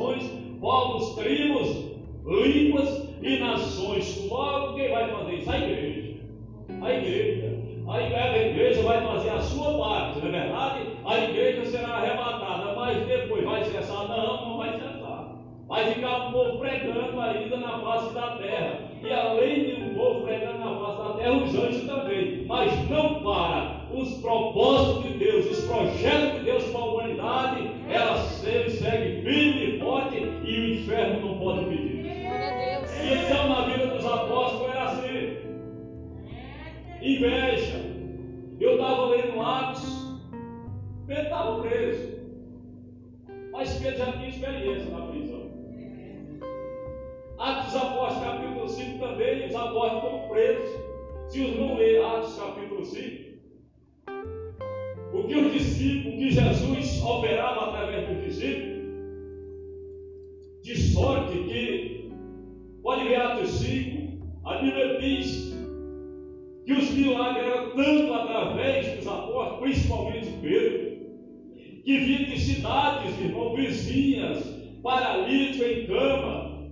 nações, povos, tribos, línguas e nações. Logo, quem vai fazer isso? A igreja. A igreja. A igreja vai fazer a sua parte, não é verdade? Experiência na prisão. Atos Apóstolos, capítulo 5 também, os apóstolos foram presos. Se os não ler Atos capítulo 5, o que os discípulos, o que Jesus operava através dos discípulos, de sorte que, que vinha de cidades, irmão, vizinhas, paralítico em cama,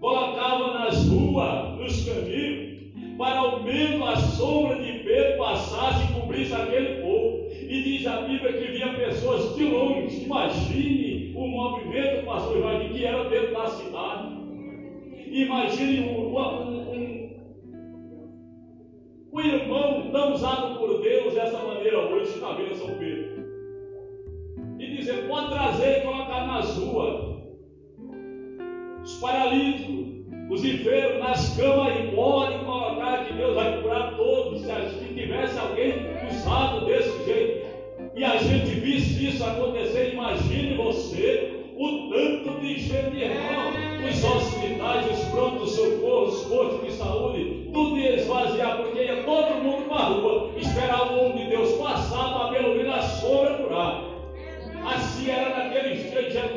colocava nas ruas, nos caminhos, para ao menos a sombra de Pedro passasse e cobrisse aquele povo. E diz a Bíblia que via pessoas de longe. Imagine o movimento, pastor Ivan, que era dentro da cidade. Imagine um, um, um, um irmão tão usado por Deus dessa maneira hoje na Vila São Pedro. E dizer, pode trazer e colocar nas ruas os paralíticos, os enfermos nas camas e pode colocar que Deus vai curar todos. Se tivesse alguém usado desse jeito e a gente visse isso acontecer, imagine você o tanto de gente,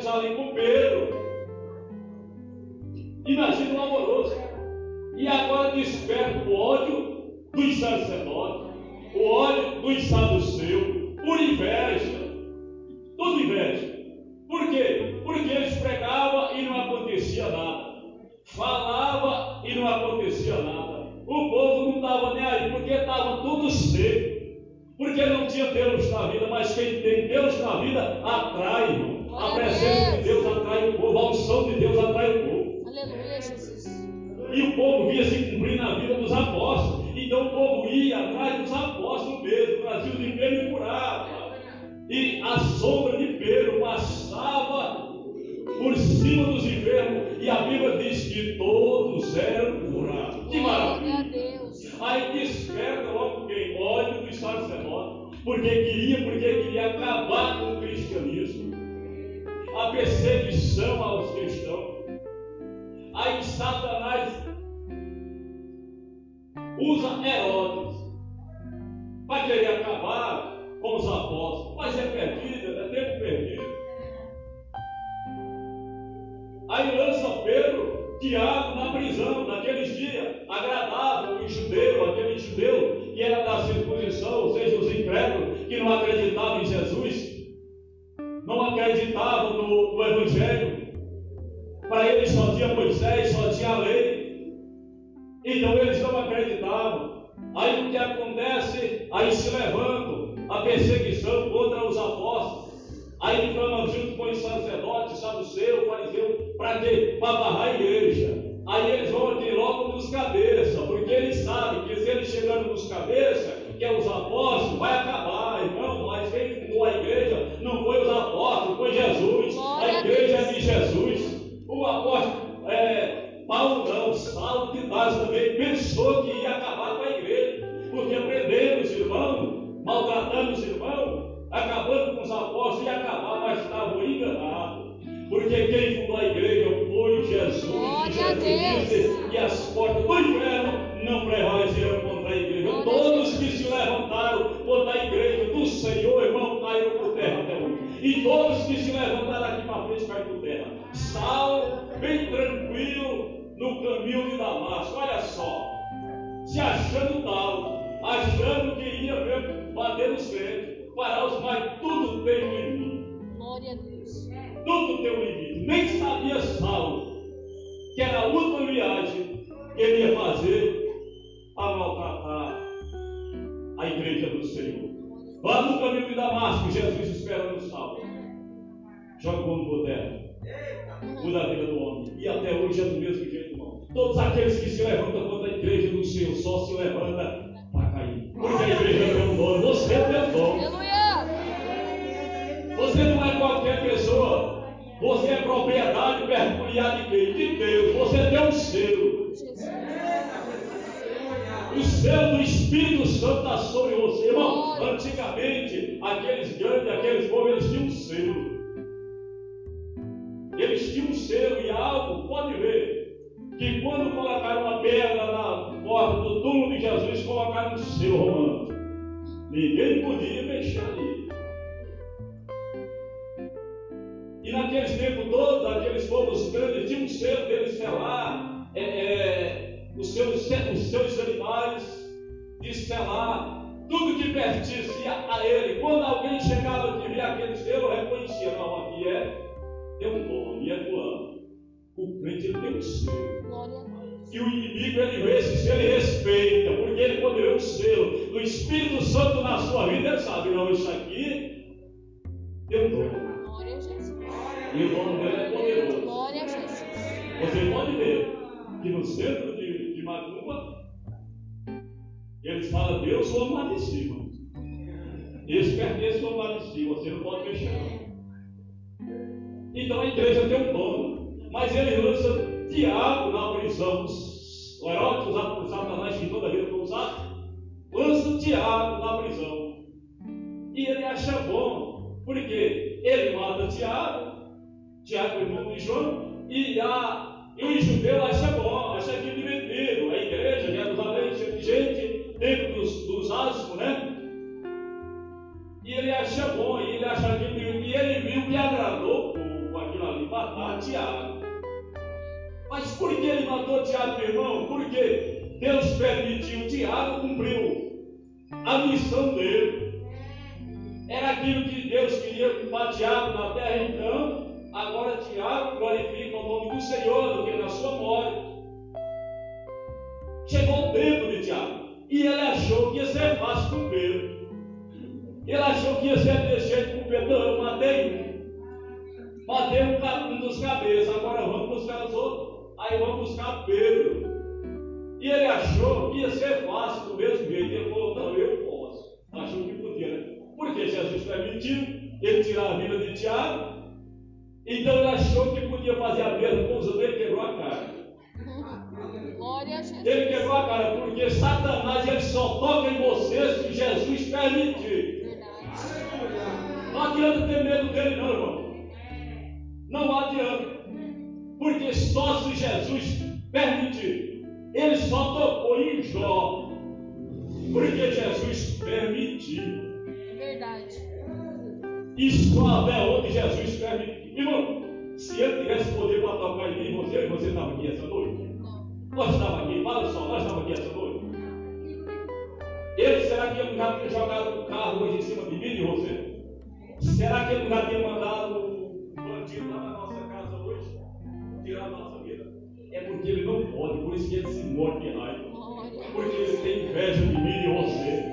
Jerusalém com Pedro. Imagina o amoroso. E agora desperta o ódio dos sacerdotes, o ódio dos saduceus, por inveja. Tudo inveja. Por quê? Porque eles pregavam e não acontecia nada. Falava e não acontecia nada. O povo não estava nem aí, porque estava tudo seco. Porque não tinha Deus na vida, mas quem tem Deus Porque queria, porque queria acabar com o cristianismo. A perseguição aos cristãos. Aí Satanás usa Herodes para querer acabar com os apóstolos, mas é perdido, é tempo perdido. Aí lança Pedro, Tiago na prisão, naqueles dias, agradava acreditavam no, no Evangelho, para eles só tinha Moisés, só tinha a lei. Então eles não acreditavam. Aí o que acontece? Aí se levantam a perseguição contra os apóstolos. Aí inflamam junto com os sacerdotes, saduceu, fariseu, para quê? Para barrar a igreja. Aí eles vão aqui logo nos cabeças, porque eles sabem que se eles chegando nos cabeças, Tudo tem um limite. Nem sabia Saulo que era a última viagem que ele ia fazer para maltratar a igreja do Senhor. Lá no caminho de Damasco, Jesus espera no Saulo. Jogou no poder. Muda a vida do homem. E até hoje é do mesmo jeito, irmão. Todos aqueles que se levantam contra a igreja do Senhor só se levantam para cair. A igreja propriedade peculiar de quem? De Deus. Você tem um selo. O selo do Espírito Santo está sobre você, irmão. Antigamente, aqueles grandes, aqueles povos, eles tinham um selo. Eles tinham um selo e algo, pode ver, que quando colocaram uma pedra na porta do túmulo de Jesus, colocaram um selo romano. Ninguém podia mexer ali. Naqueles tempos todos, aqueles povos grandes tinham um selo deles selar é, é, os, seus, os seus animais, de selar tudo que pertencia a ele. Quando alguém chegava e via aquele selo, reconhecia, não, aqui é, tem um dono, e é fulano. O crente ele tem um selo. E o inimigo ele esse selo e respeita, porque ele quando vê um selo do Espírito Santo na sua vida, ele sabe, não, isso aqui tem um E o dono dele é poderoso. Glória a Jesus. Você pode ver que no centro de, de Macumba, eles falam Deus ou lá de cima. Esse pertence ao lá de cima, você não pode mexer não. Então a igreja tem um dono, mas ele lança diabo na prisão. Os Herodes, usado por Satanás, que toda vida foi usado, lança o diabo na prisão. E ele acha bom, porque ele mata Tiago, Tiago, irmão de João, e, a, e o judeu acha bom, acha que divertido. A igreja, Jerusalém, cheia de gente, dentro dos, dos asmos, né? E ele acha bom, e ele acha que e ele viu que agradou o aquilo ali, matar Tiago. Mas por que ele matou Tiago, irmão? Porque Deus permitiu, Tiago cumpriu a missão dele. Era aquilo que Deus queria com Tiago na terra, Tiago glorifica o nome do Senhor do que na sua morte. Chegou o tempo de Tiago. E ele achou que ia ser fácil com Pedro. Ele achou que ia ser desse jeito com Pedro. Não, eu matei um. Matei um, um dos cabeças. Agora vamos buscar os outros. Aí vamos buscar Pedro. E ele achou que ia ser fácil do mesmo jeito. Ele falou, não, eu posso. Achou que podia, né? Porque Jesus permitiu ele tirar a vida de Tiago. Então ele achou que podia fazer a mesma coisa dele, quebrou a cara. Glória a Jesus. Ele quebrou a cara, porque Satanás ele só toca em você se Jesus permitir. Verdade. Não adianta ter medo dele, não, irmão. Não adianta. Porque só se Jesus permitir. Ele só tocou em Jó. Porque Jesus permitiu. É verdade. E só até onde Jesus permitiu. Irmão, se ele tivesse poder para tocar em mim, você, você estava aqui essa noite? Nós estávamos aqui, fala só, nós estávamos aqui essa noite. Ele, será que ele já tinha jogado o carro hoje em cima de mim e você? Será que ele já tinha mandado um bandido lá na nossa casa hoje? Tirar a nossa vida? É porque ele não pode, por isso que ele se morde de raiva. Porque ele tem inveja de mim e você.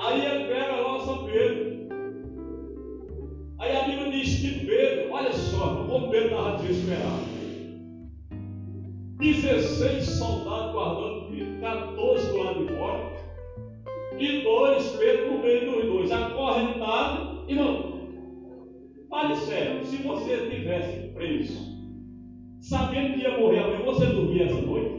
Aí ele pega lá São Pedro. Aí a Bíblia diz que Pedro, olha só, como Pedro estava desesperado. 16 soldados guardando Pedro, 14 do lado de fora, e dois Pedro no meio dos dois, acorrentado, não. Fale sério, se você tivesse preso, sabendo que ia morrer amanhã, você dormia essa noite?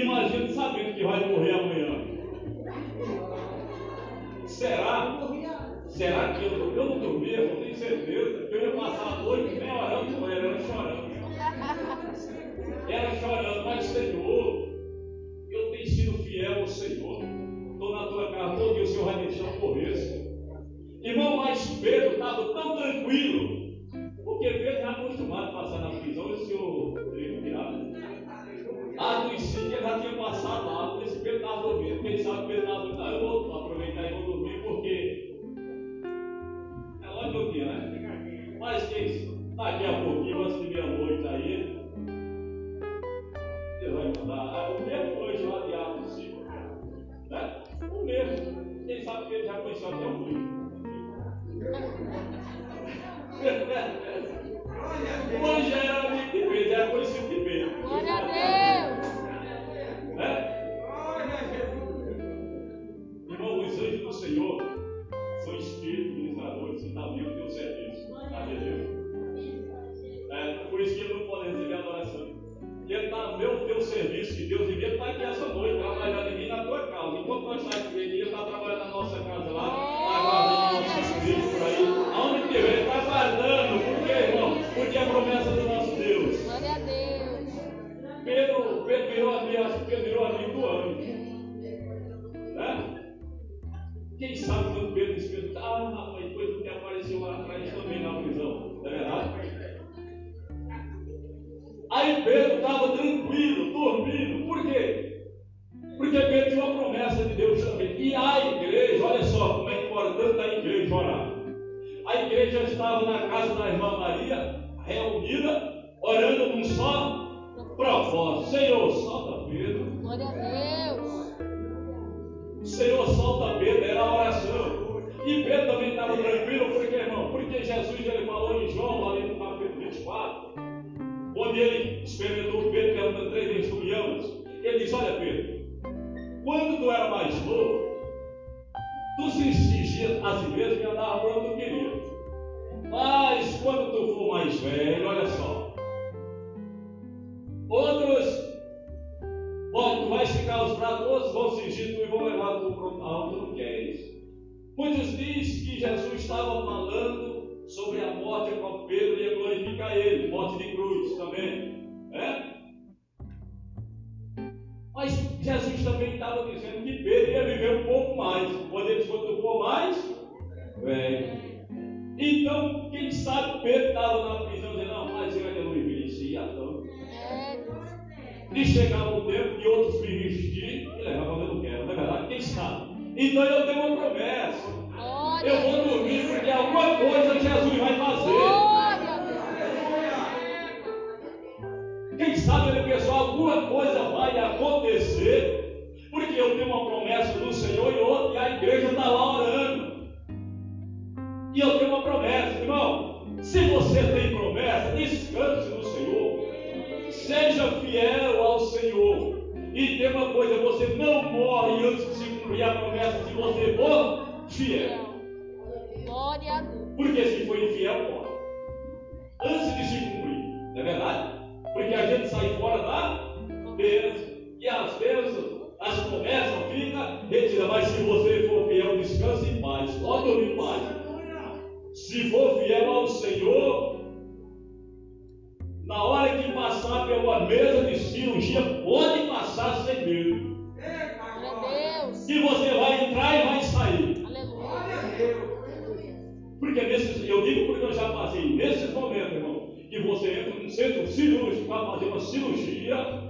Imagina sabendo que vai morrer amanhã. Será? Será que eu, eu Pedro disse, Pedro, ah, rapaz, depois do que apareceu lá atrás também na prisão. Não é verdade? Aí Pedro estava tranquilo, dormindo. Por quê? Porque Pedro tinha uma promessa de Deus também. E a igreja, olha só como é importante a igreja orar. A igreja estava na casa da irmã Maria, reunida, orando num só propósito. Senhor, solta Pedro. Glória a Deus. Senhor, solta Pedro, era a oração. E Pedro também estava tranquilo, por quê, irmão? Porque Jesus ele falou em João, ali no capítulo 24, onde ele experimentou Pedro perguntando três vezes: Tu? Ele disse: Olha, Pedro, quando tu era mais novo, tu se exigia a si mesmo e andava para onde tu queria. Mas quando tu estava falando sobre a morte com Pedro e ia glorificar ele, morte de cruz também. É? Mas Jesus também estava dizendo que Pedro ia viver um pouco mais. Quando ele tu for mais, velho. Então, quem sabe Pedro estava na prisão dizendo, não, mas eu ainda não envelhecia tanto. É, E E eu tenho uma promessa, irmão. Se você tem promessa, descanse no Senhor. Seja fiel ao Senhor. E tem uma coisa, você não morre antes de se cumprir a promessa se você for fiel. Glória a Deus. Porque se for infiel, morre. Antes de se cumprir. Não é verdade? Porque a gente sai fora da bênção. E às vezes as promessas ficam retiradas. Mas se você for fiel, descanse em paz. Pode dormir em paz. Se for fiel ao Senhor, na hora que passar pela mesa de cirurgia, pode passar sem medo. Glória a Deus. E você vai entrar e vai sair. Aleluia. Porque nesses, eu digo porque eu já passei nesses momentos, irmão, que você entra num centro cirúrgico para fazer uma cirurgia.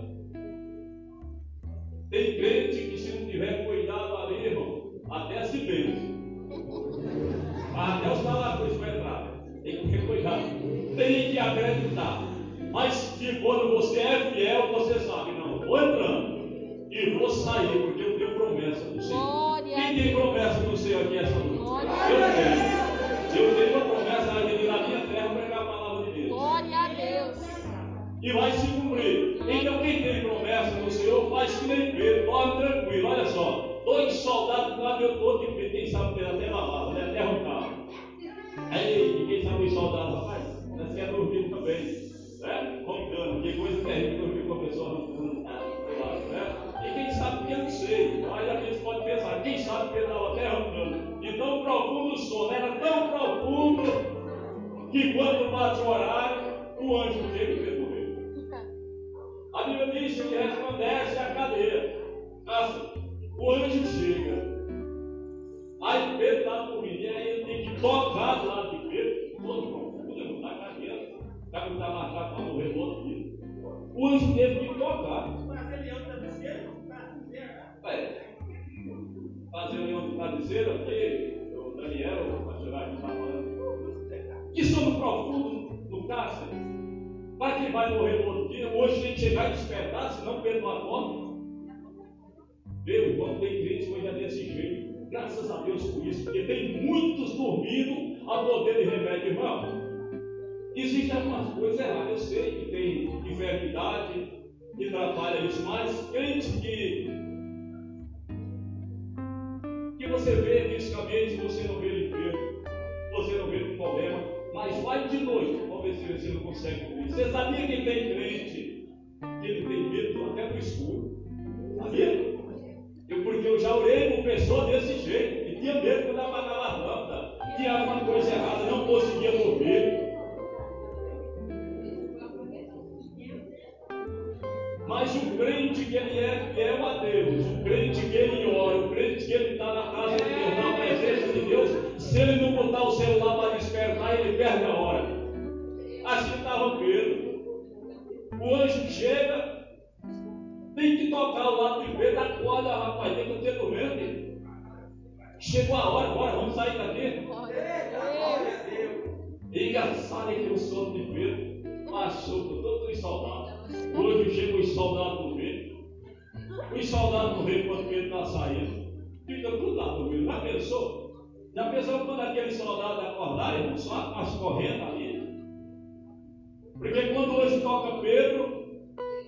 Quem vai morrer no outro dia, hoje tem que chegar e despertar, senão Pedro não acorda. Meu irmão, tem crente hoje é desse jeito. Graças a Deus por isso, porque tem muitos dormindo a poder de remédio, irmão. Existem algumas coisas erradas, eu sei que tem enfermidade que trabalha isso, mas crente que, que você vê fisicamente, você não vê ele enfermo, você não vê com problema, mas vai de noite, ver se consegue. Você sabia que tem crente que ele tem medo até no escuro? Sabia? Eu, porque eu já orei com pessoa desse jeito, e tinha medo quando apagava a lâmpada, tinha alguma coisa errada, não conseguia dormir. Mas o crente que ele é fiel a Deus, Chegou a hora, bora, vamos sair daqui. Engraçado é que o de Pedro passou por todos os soldados. Hoje chega os soldados do rei. Os soldados do rei, quando Pedro está saindo, fica tudo lá dormindo. Já pensou? Já pensou quando aqueles soldados acordarem, só as correntes ali? Porque quando hoje toca Pedro,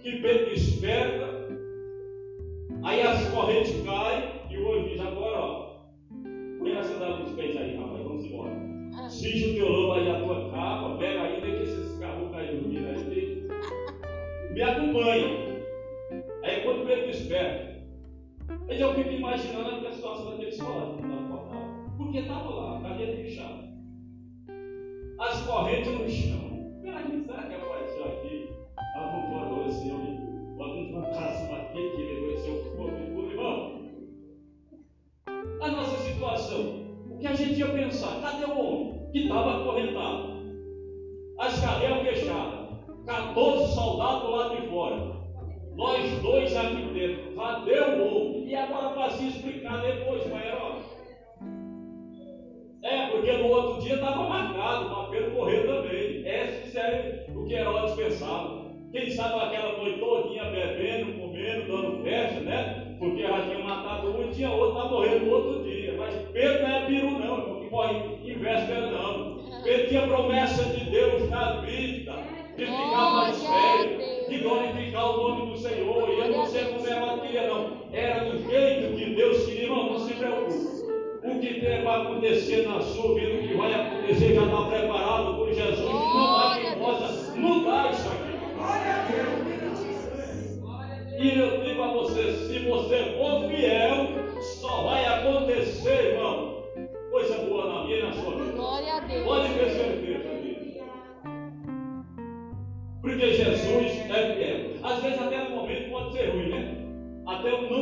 que Pedro desperta, aí as correntes caem, e anjo diz agora, ó, Cinge o teu lobo aí a tua capa, pega aí, deixa esses caboclos aí dormindo aí, me acompanha. Aí quando Pedro desperta, eu fico imaginando a situação daquele soldados que estavam cortados. Porque estava lá, cadeia fechada. As correntes no chão. Quem sabe aquela noite todinha bebendo, comendo, dando festa, né? Porque já tinha matado um e tinha outro para morrer no outro dia. Mas Pedro não é peru não, irmão, que morre em véspera não. Pedro tinha promessa de Deus na vida de ficar mais velho, de glorificar o nome do Senhor. E eu não sei como ela queria, não. Era do jeito que Deus queria, irmão, não se preocupe. O que vai acontecer na sua vida, Até o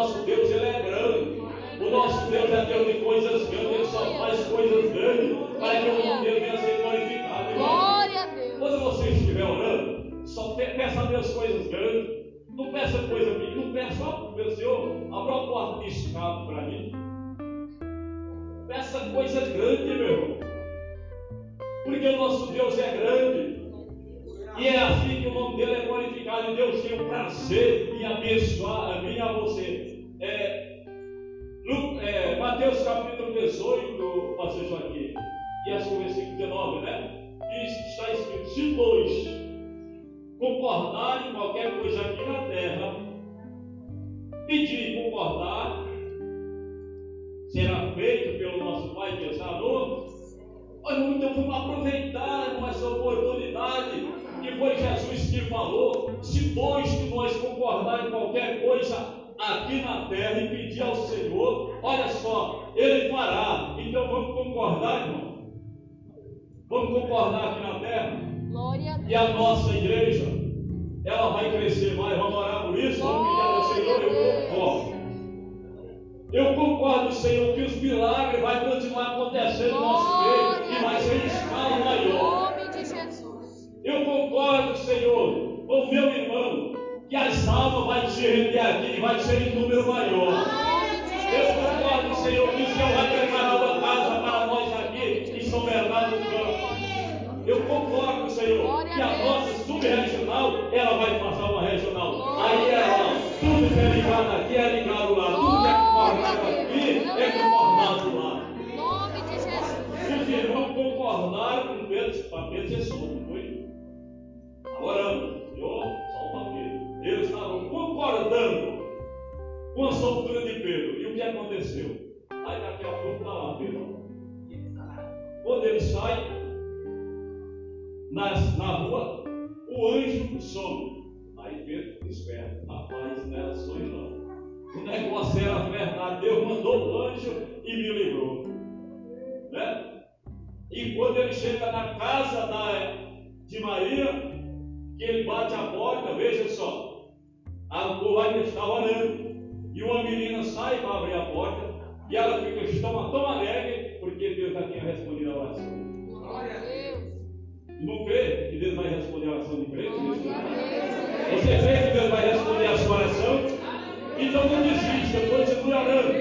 nosso Deus ele é grande. O nosso Deus é Deus de coisas grandes, Ele só faz coisas grandes para que o nome dele venha ser glorificado. Glória a Deus. Quando você estiver orando, só pe- peça a Deus coisas grandes. Não peça coisa pequena, não peça só meu Senhor, abra a porta de escape para mim. Peça coisa grande, meu irmão. Porque o nosso Deus é grande. E é assim que o nome dele é glorificado. E Deus tem o prazer em abençoar a mim e a você. É, Lu- é, Mateus capítulo 18, pastor Joaquim, e acho que o versículo 19, né? Diz que está escrito: se dois concordarem em qualquer coisa aqui na terra, pedir e concordar, será feito pelo aqui na terra e pedir ao Senhor, olha só, Ele fará. Então vamos concordar, irmão. Vamos concordar aqui na terra. Glória a E a Deus. nossa igreja, ela vai crescer mais. Vamos orar por isso? Vamos pedir ao Senhor, eu concordo. Eu concordo, Senhor, que os milagres vão continuar acontecendo no nosso meio e vai ser em escala Em maior. nome de Jesus. Eu concordo, Senhor, com meu irmão, que as almas vai se render aqui vai ser em número maior. Eu concordo, Senhor, que o Senhor vai preparar uma casa para nós aqui em São Bernardo do Campo. Eu concordo, Senhor, que a nossa subregional, que aconteceu? Aí daqui a pouco está lá Pedro. Quando ele sai nas, na rua, o anjo some. Aí Pedro desperta. Rapaz, não era sonho não. O negócio era verdade. Deus mandou o anjo e me livrou. Né? E quando ele chega na casa da, de Maria, que ele bate a porta, veja só, a ainda está orando. E uma menina abrir a porta, e ela fica tão, tão alegre, porque Deus já tinha respondido a oração. Glória a Deus. Não crê que Deus vai responder a oração de crente? Você crê que Deus vai responder a sua oração? Então não desista, continue orando,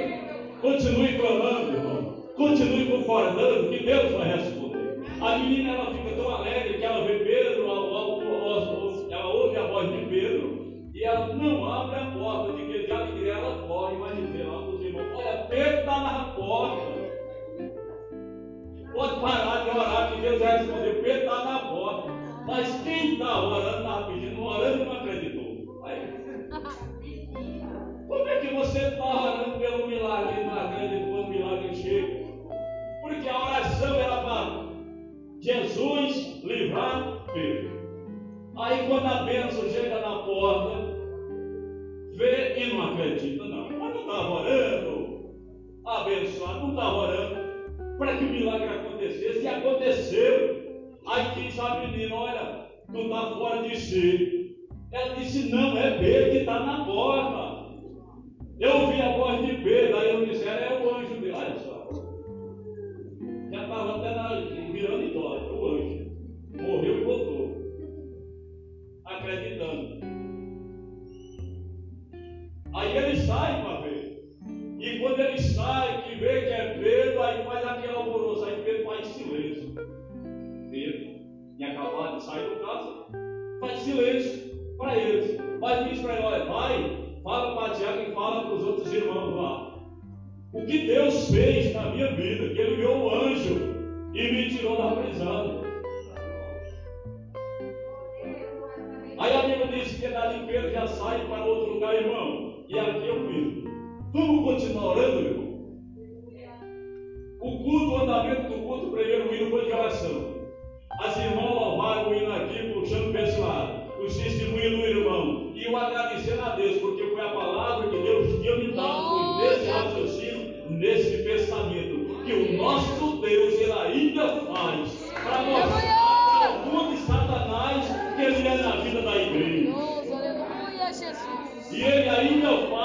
continue clamando, irmão. Continue concordando que Deus vai responder. A menina ela fica tão alegre que ela vê Pedro, ela ouve a voz de Pedro e ela não abre a porta, Quem está orando, estava pedindo, orando e não acreditou. Aí, como é que você está orando pelo milagre e não acreditou o milagre chega? Porque a oração era para Jesus livrar Pedro. Aí quando a bênção chega na porta, vê e não acredita, não. Mas não estava orando, abençoado, não estava orando para que o milagre acontecesse, e aconteceu. Aí diz a menina: Olha, tu está fora de si. Ela disse: Não, é Pedro que está na porta. Eu ouvi a voz de Pedro, silêncio para eles. Mas diz para ele, vai, fala para Tiago e fala para os outros irmãos lá. O que Deus fez na minha vida, que ele enviou um anjo e me tirou da prisão. Aí a Bíblia diz que dali Pedro já sai para outro lugar, irmão. E aqui eu fiz. Vamos continuar orando, irmão? O culto, o andamento do culto, o primeiro hino foi de oração. As irmãs louvaram o hino aqui, puxando para esse Deus ele ainda faz para mostrar para o mundo Satanás que ele é na vida da igreja. E ele ainda faz.